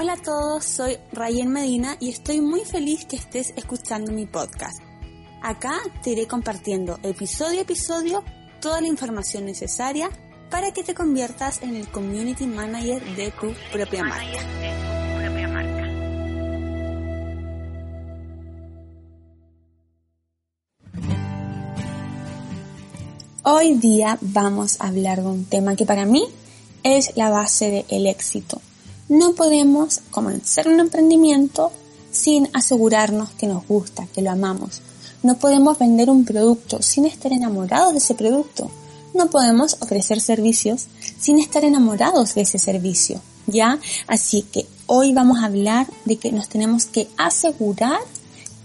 Hola a todos, soy Rayen Medina y estoy muy feliz que estés escuchando mi podcast. Acá te iré compartiendo episodio a episodio toda la información necesaria para que te conviertas en el community manager de tu propia marca. Hoy día vamos a hablar de un tema que para mí es la base del éxito no podemos comenzar un emprendimiento sin asegurarnos que nos gusta, que lo amamos. No podemos vender un producto sin estar enamorados de ese producto. No podemos ofrecer servicios sin estar enamorados de ese servicio. ¿Ya? Así que hoy vamos a hablar de que nos tenemos que asegurar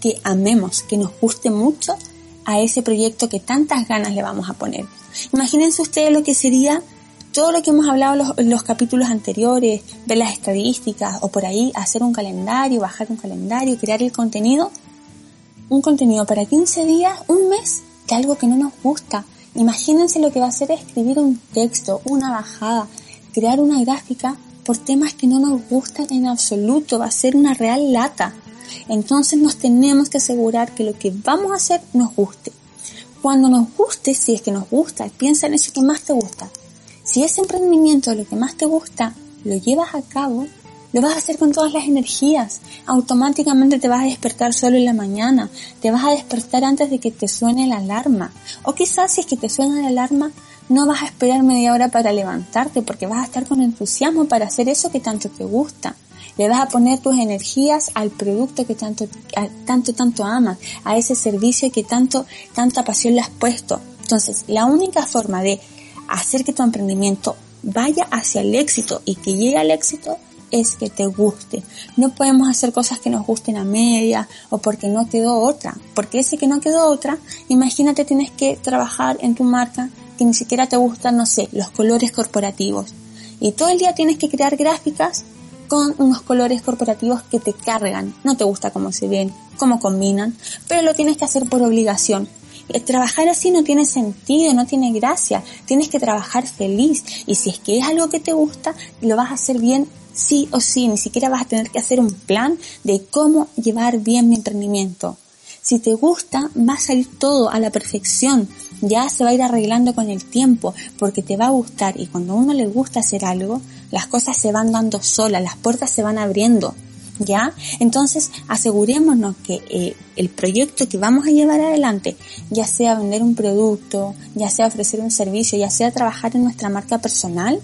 que amemos, que nos guste mucho a ese proyecto que tantas ganas le vamos a poner. Imagínense ustedes lo que sería todo lo que hemos hablado en los, capítulos anteriores, ver las estadísticas o por ahí hacer un calendario, bajar un calendario, crear el contenido, un contenido para 15 días, un mes, de algo que no nos gusta. Imagínense lo que va a ser escribir un texto, una bajada, crear una gráfica por temas que no nos gustan en absoluto, va a ser una real lata. Entonces nos tenemos que asegurar que lo que vamos a hacer nos guste. Cuando nos guste, si es que nos gusta, piensa en eso que más te gusta. Si ese emprendimiento lo que más te gusta, lo llevas a cabo, lo vas a hacer con todas las energías. Automáticamente te vas a despertar solo en la mañana, te vas a despertar antes de que te suene la alarma. O quizás si es que te suena la alarma, no vas a esperar media hora para levantarte porque vas a estar con entusiasmo para hacer eso que tanto te gusta. Le vas a poner tus energías al producto que tanto, tanto, tanto amas, a ese servicio que tanto, tanta pasión le has puesto. Entonces, la única forma de hacer que tu emprendimiento vaya hacia el éxito y que llegue al éxito es que te guste. No podemos hacer cosas que nos gusten a media o porque no quedó otra. Porque ese que no quedó otra, imagínate tienes que trabajar en tu marca que ni siquiera te gustan, no sé, los colores corporativos. Y todo el día tienes que crear gráficas con unos colores corporativos que te cargan. No te gusta cómo se ven, cómo combinan, pero lo tienes que hacer por obligación trabajar así no tiene sentido, no tiene gracia. Tienes que trabajar feliz. Y si es que es algo que te gusta, lo vas a hacer bien sí o sí. Ni siquiera vas a tener que hacer un plan de cómo llevar bien mi emprendimiento. Si te gusta, va a salir todo a la perfección. Ya se va a ir arreglando con el tiempo porque te va a gustar y cuando a uno le gusta hacer algo, las cosas se van dando solas, las puertas se van abriendo. ¿Ya? Entonces asegurémonos que eh, el proyecto que vamos a llevar adelante, ya sea vender un producto, ya sea ofrecer un servicio, ya sea trabajar en nuestra marca personal,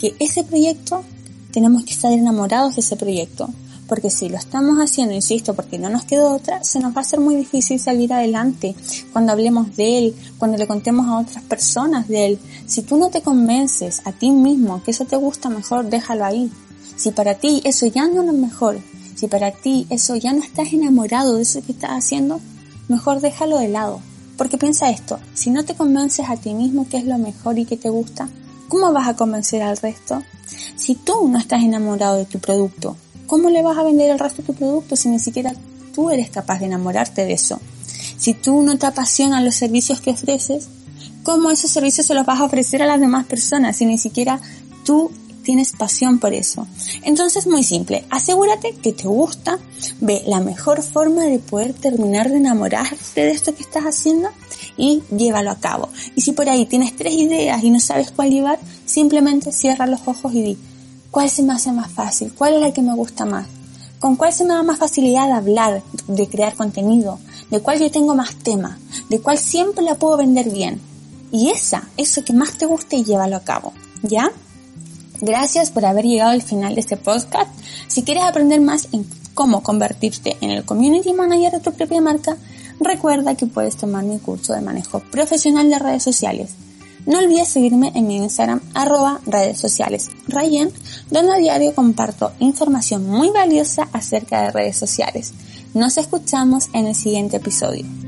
que ese proyecto tenemos que estar enamorados de ese proyecto. Porque si lo estamos haciendo, insisto, porque no nos quedó otra, se nos va a hacer muy difícil salir adelante cuando hablemos de él, cuando le contemos a otras personas de él. Si tú no te convences a ti mismo que eso te gusta, mejor déjalo ahí si para ti eso ya no es lo mejor, si para ti eso ya no estás enamorado de eso que estás haciendo, mejor déjalo de lado. Porque piensa esto, si no te convences a ti mismo que es lo mejor y que te gusta, ¿cómo vas a convencer al resto? Si tú no estás enamorado de tu producto, ¿cómo le vas a vender al resto de tu producto si ni siquiera tú eres capaz de enamorarte de eso? Si tú no te apasionan los servicios que ofreces, ¿cómo esos servicios se los vas a ofrecer a las demás personas si ni siquiera tú tienes pasión por eso. Entonces, muy simple, asegúrate que te gusta, ve la mejor forma de poder terminar de enamorarte de esto que estás haciendo y llévalo a cabo. Y si por ahí tienes tres ideas y no sabes cuál llevar, simplemente cierra los ojos y di, ¿cuál se me hace más fácil? ¿Cuál es la que me gusta más? ¿Con cuál se me da más facilidad de hablar, de crear contenido? ¿De cuál yo tengo más tema? ¿De cuál siempre la puedo vender bien? Y esa, eso que más te guste, llévalo a cabo. ¿Ya? Gracias por haber llegado al final de este podcast. Si quieres aprender más en cómo convertirte en el community manager de tu propia marca, recuerda que puedes tomar mi curso de manejo profesional de redes sociales. No olvides seguirme en mi Instagram arroba redes sociales donde a diario comparto información muy valiosa acerca de redes sociales. Nos escuchamos en el siguiente episodio.